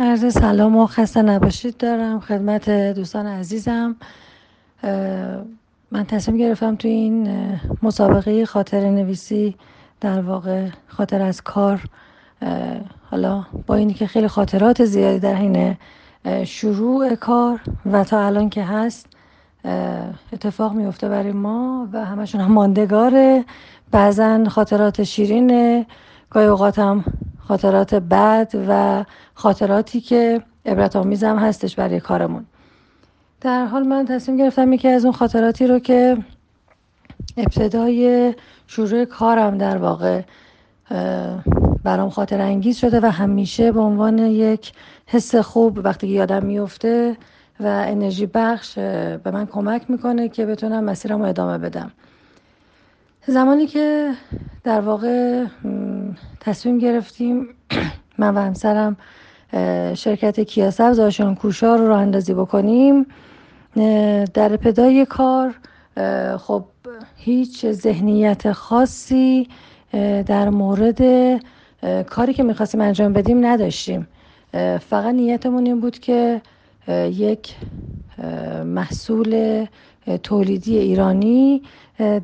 عرض سلام و خسته نباشید. دارم خدمت دوستان عزیزم. من تصمیم گرفتم تو این مسابقه خاطر نویسی در واقع خاطر از کار حالا با اینی که خیلی خاطرات زیادی در حین شروع کار و تا الان که هست اتفاق میفته برای ما و همشون هم ماندگاره. بعضا خاطرات شیرینه گاهی اوقات هم خاطرات بد و خاطراتی که عبرت آمیزم هستش برای کارمون. در حال من تصمیم گرفتم یکی از اون خاطراتی رو که ابتدای شروع کارم در واقع برام خاطر انگیز شده و همیشه به عنوان یک حس خوب وقتی یادم میفته و انرژی بخش به من کمک می‌کنه که بتونم مسیرم رو ادامه بدم. زمانی که در واقع تصمیم گرفتیم من و همسرم شرکت کیا سبز آشان کوشا رو راه اندازی بکنیم. در ابتدای کار خب هیچ ذهنیت خاصی در مورد کاری که می‌خواستیم انجام بدیم نداشتیم. فقط نیتمون این بود که یک محصول تولیدی ایرانی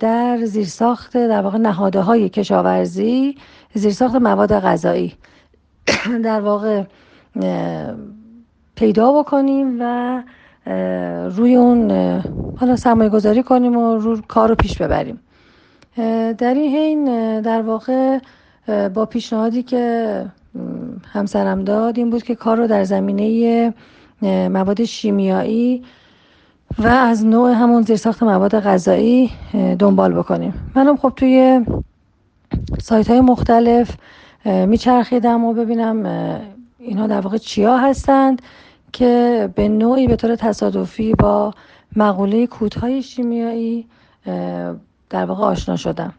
در زیرساخت در واقع نهاده های کشاورزی زیرساخت مواد غذایی. در واقع پیدا بکنیم و روی اون حالا سرمایه گذاری کنیم و روی کار رو پیش ببریم. در این حین در واقع با پیشنهادی که همسرم داد این بود که کار رو در زمینه مواد شیمیایی و از نوع همون زیرساخت مواد غذایی دنبال بکنیم. منم خب توی سایت های مختلف میچرخیدم و ببینم اینها در واقع چیا هستند که به نوعی به طور تصادفی با مقوله کودهای شیمیایی در واقع آشنا شدم.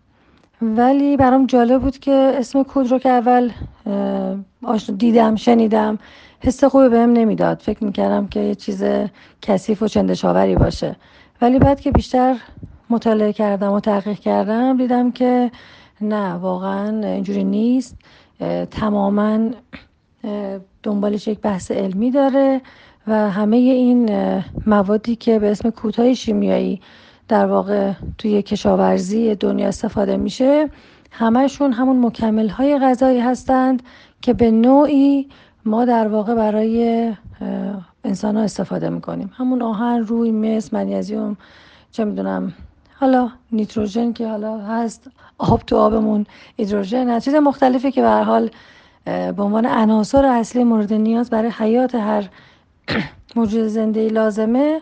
ولی برام جالب بود که اسم کود رو که اول دیدم شنیدم حس خوبی بهم نمی‌داد. فکر می‌کردم که یه چیز کثیف و چندشاوری باشه. ولی بعد که بیشتر مطالعه کردم و تحقیق کردم دیدم که نه واقعا اینجوری نیست. تماما دنبالش یک بحث علمی داره و همه این موادی که به اسم کوتاه شیمیایی در واقع توی کشاورزی دنیا استفاده میشه. همشون همون مکمل های غذایی هستند که به نوعی ما در واقع برای انسان ها استفاده می‌کنیم. همون آهن روی مس منیزیوم چه می‌دونم. حالا نیتروژن که حالا هست آب تو آبمون هیدروژن چیز مختلفی که به حال به عنوان عناصر اصلی مورد نیاز برای حیات هر موجود زنده لازمه.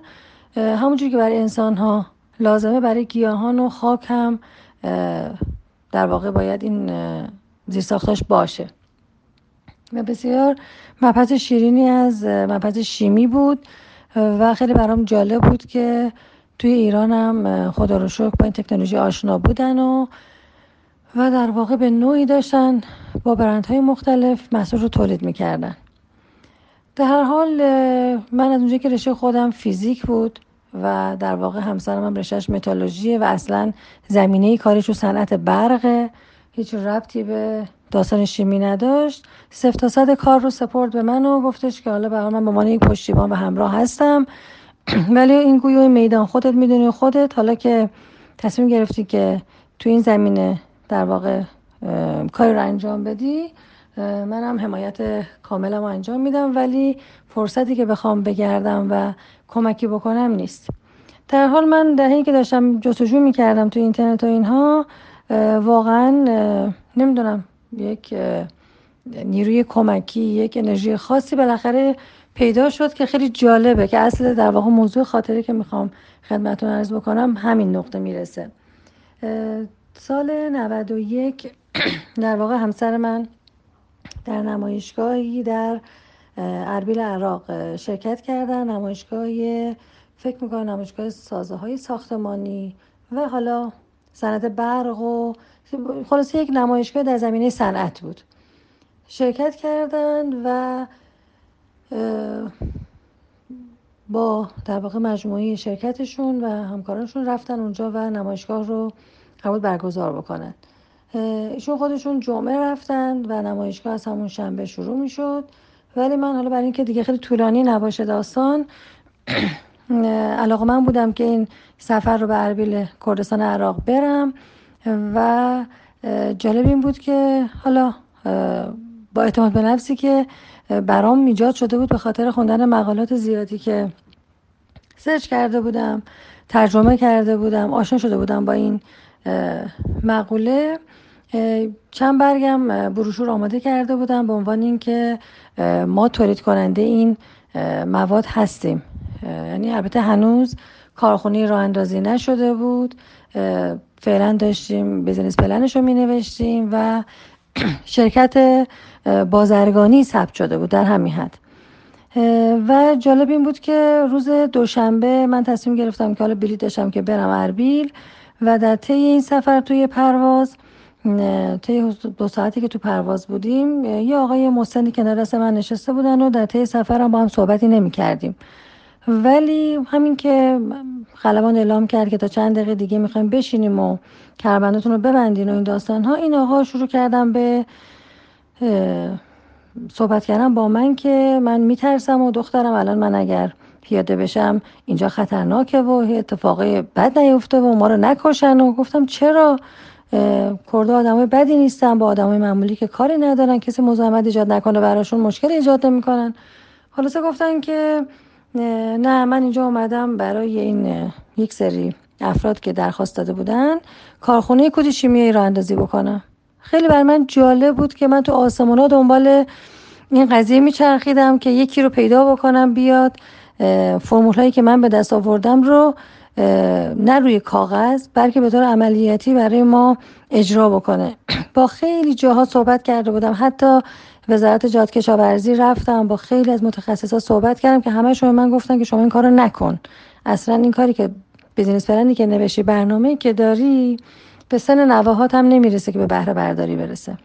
همونجوری که برای انسان ها لازمه برای گیاهان و خاک هم در واقع باید این زیرساختاش باشه. و بسیار مبحث شیرینی از مبحث شیمی بود و خیلی برام جالب بود که توی ایران هم خدا رو شکر با این تکنولوژی آشنا بودن و و در واقع به نوعی داشتن با برندهای مختلف محصول رو تولید می‌کردن. در هر حال من از اونجایی که رشته خودم فیزیک بود و در واقع همسرم هم رشتهش متالوژیه و اصلا زمینه کارش رو صنعت برقه. هیچ ربطی به داستان شیمی نداشت. صفر تا صد کار رو سپورت به من و گفتش که حالا برای من به عنوان یک پشتیبان و همراه هستم. ولی این گویو میدان خودت می‌دونی خودت. حالا که تصمیم گرفتی که تو این زمینه در واقع کاری رو انجام بدی منم حمایت کاملم انجام میدم ولی فرصتی که بخوام بگردم و کمکی بکنم نیست. در حال من حینی که داشتم جستجو می‌کردم تو اینترنت و اینها واقعا نمی‌دونم یک نیروی کمکی یک انرژی خاصی بالاخره پیدا شد که خیلی جالبه که اصل در واقع موضوع خاطره که می‌خوام خدمتون عرض بکنم همین نقطه می‌رسه. سال 91 در واقع همسر من در نمایشگاهی در اربیل عراق شرکت کردن. نمایشگاهی فکر می‌کنم نمایشگاه سازه های ساختمانی و حالا صنعت برق و خلاصه یک نمایشگاه در زمینه صنعت بود. شرکت کردند و با در واقع مجموعه شرکتشون و همکارانشون رفتن اونجا و نمایشگاه رو قبول برگزار بکنن. ایشون خودشون جمعه رفتن و نمایشگاه از همون شنبه شروع می شد ولی من حالا برای اینکه دیگه خیلی طولانی نباشه داستان علاقه من بودم که این سفر رو به اربیل کردستان عراق برم و جالب این بود که حالا با اعتماد به نفسی که برام میجاد شده بود به خاطر خوندن مقالات زیادی که سرچ کرده بودم ترجمه کرده بودم آشنا شده بودم با این مقوله. چند برگم بروشور آماده کرده بودم به عنوان اینکه ما تولید کننده این مواد هستیم. یعنی البته هنوز کارخونه راه اندازی نشده بود. فعلا داشتیم بزنس پلنش رو می نوشتیم و شرکت بازرگانی ثبت شده بود در همین حد. و جالب این بود که روز دوشنبه من تصمیم گرفتم که حالا بلیط داشتم که برم اربیل و در طی این سفر توی پرواز طی دو ساعتی که تو پرواز بودیم یه آقای مسنی کنار دست من نشسته بودن و در طی سفرم با هم صحبتی نمی کردیم. ولی همین که خلبان اعلام کرد که تا چند دقیقه دیگه می‌خوایم بشینیم و کربندتون رو ببندین و این داستان ها این آقا شروع کردم به صحبت کردم با من که من میترسم و دخترم الان من اگر پیاده بشم اینجا خطرناکه و اتفاق بد نیفته و ما رو نکشن. و گفتم چرا؟ کرد آدمای بدی نیستن با آدمای معمولی که کاری ندارن کسی مزاحمت ایجاد نکنه براشون مشکل ایجاد نمی‌کنن. خلاصه گفتن که نه من اینجا اومدم برای این یک سری افراد که درخواست داده بودن کارخونه کودی شیمیایی را اندازی بکنم. خیلی برای من جالب بود که من تو آسمونا دنبال این قضیه میچرخیدم که یکی رو پیدا بکنم بیاد فرمول هایی که من به دست آوردم رو نه روی کاغذ بلکه به طور عملیاتی برای ما اجرا بکنه. با خیلی جاها صحبت کرده بودم. حتی وزارت جاد کشاورزی رفتم با خیلی از متخصصا صحبت کردم که همه شما من گفتن که شما این کارو نکن. اصلا این کاری که بیزینس پلنی که نوشی برنامه که داری به سن نواهات هم نمی‌رسه که به بهره برداری برسه.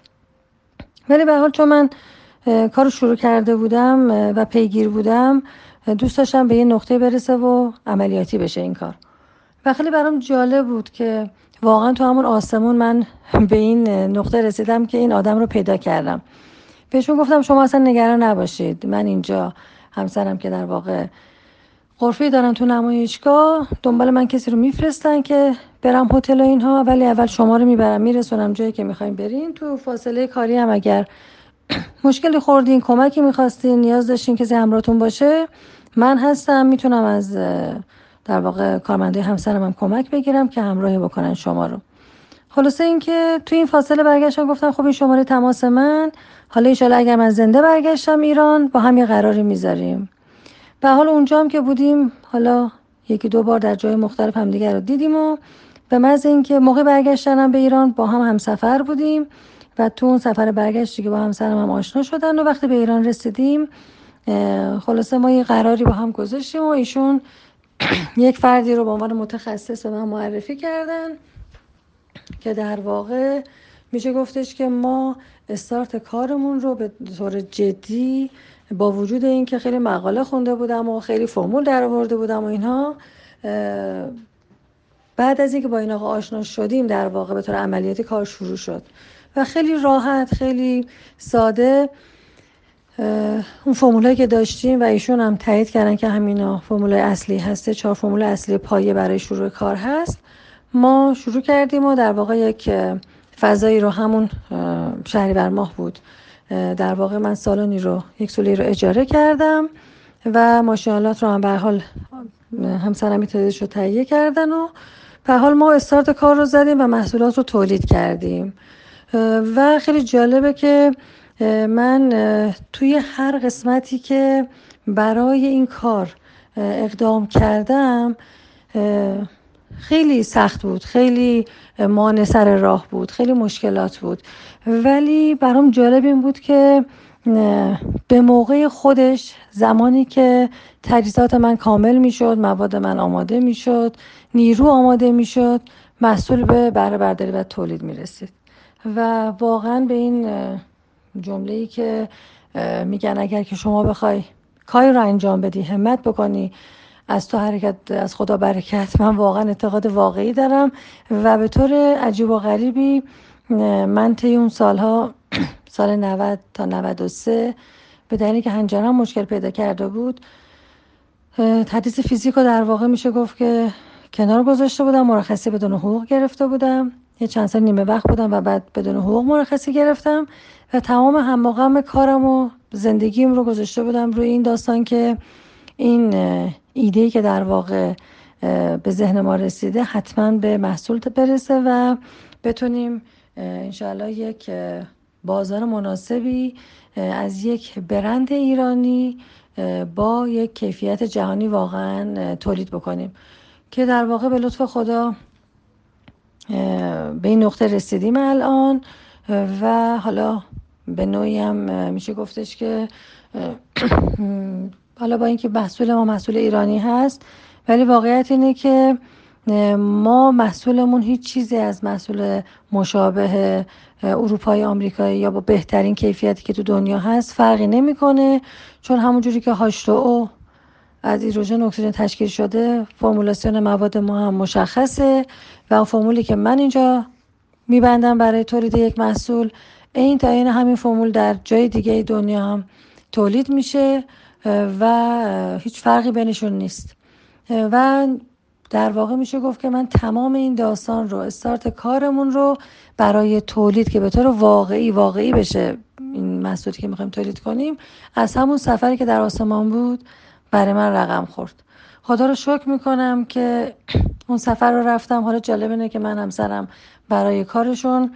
ولی به حال چون من کارو شروع کرده بودم و پیگیر بودم دوست داشتم به یه نقطه برسه و عملیاتی بشه این کار. و خیلی برام جالب بود که واقعا تو همون آسمون من به این نقطه رسیدم که این آدم رو پیدا کردم. بهشون گفتم شما اصلا نگران نباشید. من اینجا همسرم که در واقع غرفه دارن تو نمایشگاه دنبال من کسی رو میفرستن که برم هتل و اینها ولی اول شما رو می‌برم میرسونم جایی که می‌خوایم برین. تو فاصله کاری هم اگر مشکلی خوردین کمکی می‌خواستین نیاز داشتین کسی همراهتون باشه من هستم می‌تونم از در واقع کارمنده همسرم هم کمک بگیرم که همراهی بکنن شما رو. خلاصه اینکه تو این فاصله برگشتم گفتم خب این شماره تماس من. حالا ایشالا اگر من زنده برگشتم ایران با هم یه قراری می‌ذاریم. و حالا اونجا هم که بودیم حالا یکی دو بار در جای مختلف همدیگر رو دیدیم و به محض اینکه موقع برگشتنم به ایران با هم همسفر بودیم و تو اون سفر برگشتی که با همسرم هم آشنا شدن و وقتی به ایران رسیدیم خلاصه ما یه قراری با هم گذاشتیم و ایشون یک فردی رو به عنوان متخصص به من معرفی کردن که در واقع میشه گفتش که ما استارت کارمون رو به طور جدی با وجود اینکه خیلی مقاله خونده بودم و خیلی فرمول در آورده بودم و اینها بعد از اینکه با این آقا آشنا شدیم در واقع به طور عملیاتی کار شروع شد. و خیلی راحت خیلی ساده اون فرمولایی که داشتیم و ایشون هم تایید کردن که همینا فرمولای اصلی هسته چهار فرمول اصلی پایه برای شروع کار هست. ما شروع کردیم و در واقع یک فضایی رو همون بر ماه بود. در واقع من سالونی رو یک سولی رو اجاره کردم و ماشینالات رو هم به حال همسرم تعدادش رو تهیه کردن و به حال ما استارت کار رو زدیم و محصولات رو تولید کردیم. و خیلی جالبه که من توی هر قسمتی که برای این کار اقدام کردم خیلی سخت بود. خیلی مانع سر راه بود. خیلی مشکلات بود. ولی برام جالب این بود که به موقع خودش زمانی که تجهیزات من کامل می‌شد مواد من آماده می‌شد نیرو آماده می‌شد مسئول به بهره برداری و تولید می‌رسید. و واقعا به این جمله ای که میگن اگر که شما بخوای کاری رو انجام بدی همت بکنی از تو حرکت از خدا برکت. من واقعا اعتقاد واقعی دارم و به طور عجیب و غریبی من طی اون سالها سال 90 تا 93 به دلیلی که هنجرم مشکل پیدا کرده بود تدریس فیزیک در واقع میشه گفت که کنار گذاشته بودم مرخصی بدون حقوق گرفته بودم. یه چند سال نیمه وقت بودم و بعد بدون حقوق مرخصی گرفتم و تمام هم کارم و زندگیم رو گذاشته بودم روی این داستان که این ایده که در واقع به ذهن ما رسیده حتما به محصول برسه و بتونیم انشاءالله یک بازار مناسبی از یک برند ایرانی با یک کیفیت جهانی واقعا تولید بکنیم. که در واقع به لطف خدا به این نقطه رسیدیم الان و حالا به نوعی هم میشه گفتش که حالا با اینکه محصول ما محصول ایرانی هست ولی واقعیت اینه که ما محصولمون هیچ چیزی از محصول مشابه اروپای آمریکایی یا با بهترین کیفیتی که تو دنیا هست فرقی نمی‌کنه چون همون جوری که هاشتو از هیدروژن اکسیژن تشکیل شده فرمولاسیون مواد ما هم مشخصه و فرمولی که من اینجا میبندم برای تولید یک محصول این تا این همین فرمول در جای دیگه دنیا هم تولید میشه و هیچ فرقی بینشون نیست. و در واقع میشه گفت که من تمام این داستان رو استارت کارمون رو برای تولید که به طور واقعی واقعی بشه این محصولی که می‌خوایم تولید کنیم از همون سفری که در آسمان بود برای من رقم خورد. خدا رو شکر می‌کنم که اون سفر رو رفتم. حالا جالب اینه که من همسرم برای کارشون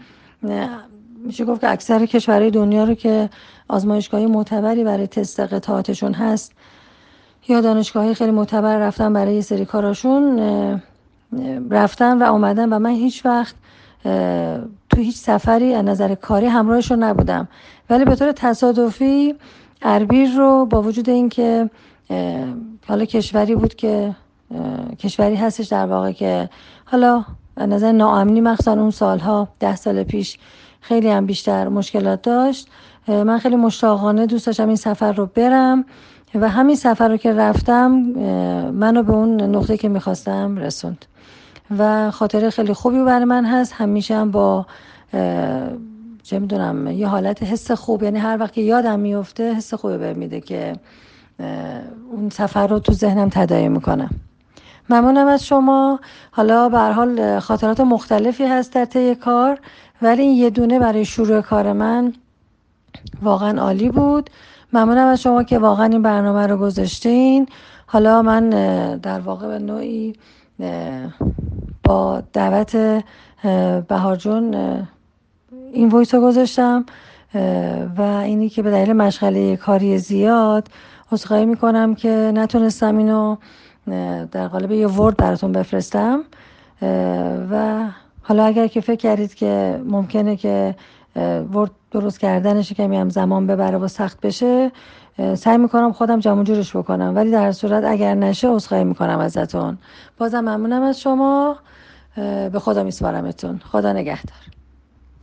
میشه گفت که اکثر کشورهای دنیا رو که آزمایشگاهی معتبری برای تست قطعاتشون هست. یا دانشگاهی خیلی معتبر رفتن برای سری کاراشون رفتن و آمدن و من هیچ وقت تو هیچ سفری از نظر کاری همراهشون نبودم. ولی به طور تصادفی اربیر رو با وجود اینکه حالا کشوری بود که کشوری هستش در واقع که حالا نظر ناامنی مخصوصا اون سالها ده سال پیش خیلی هم بیشتر مشکلات داشت. من خیلی مشتاقانه دوست داشتم این سفر رو برم و همین سفر رو که رفتم منو به اون نقطه که می‌خواستم رسوند و خاطره خیلی خوبی برای من هست. همیشه هم با چه می‌دونم یه حالت حس خوب یعنی هر وقت یادم میفته حس خوبی بهم میده که اون سفر رو تو ذهنم تداعی می‌کنم ممنونم از شما. حالا به حال خاطرات مختلفی هست در طی کار ولی این یه دونه برای شروع کار من واقعا عالی بود. ممنونم از شما که واقعا این برنامه رو گذاشتین. حالا من در واقع به نوعی با دعوت بهار جون این ویس رو گذاشتم و اینی که به دلیل مشغله کاری زیاد عذرخواهی می‌کنم که نتونستم اینو در قالب یه ورد براتون بفرستم. و حالا اگر که فکر کردید که ممکنه که ورد درست کردنش کمی هم زمان ببره و سخت بشه سعی می‌کنم خودم جمع جورش بکنم. ولی در صورت اگر نشه عذرخواهی می‌کنم ازتون. بازم ممنونم از شما. به خدا میسپارمتون. خدا نگهدار.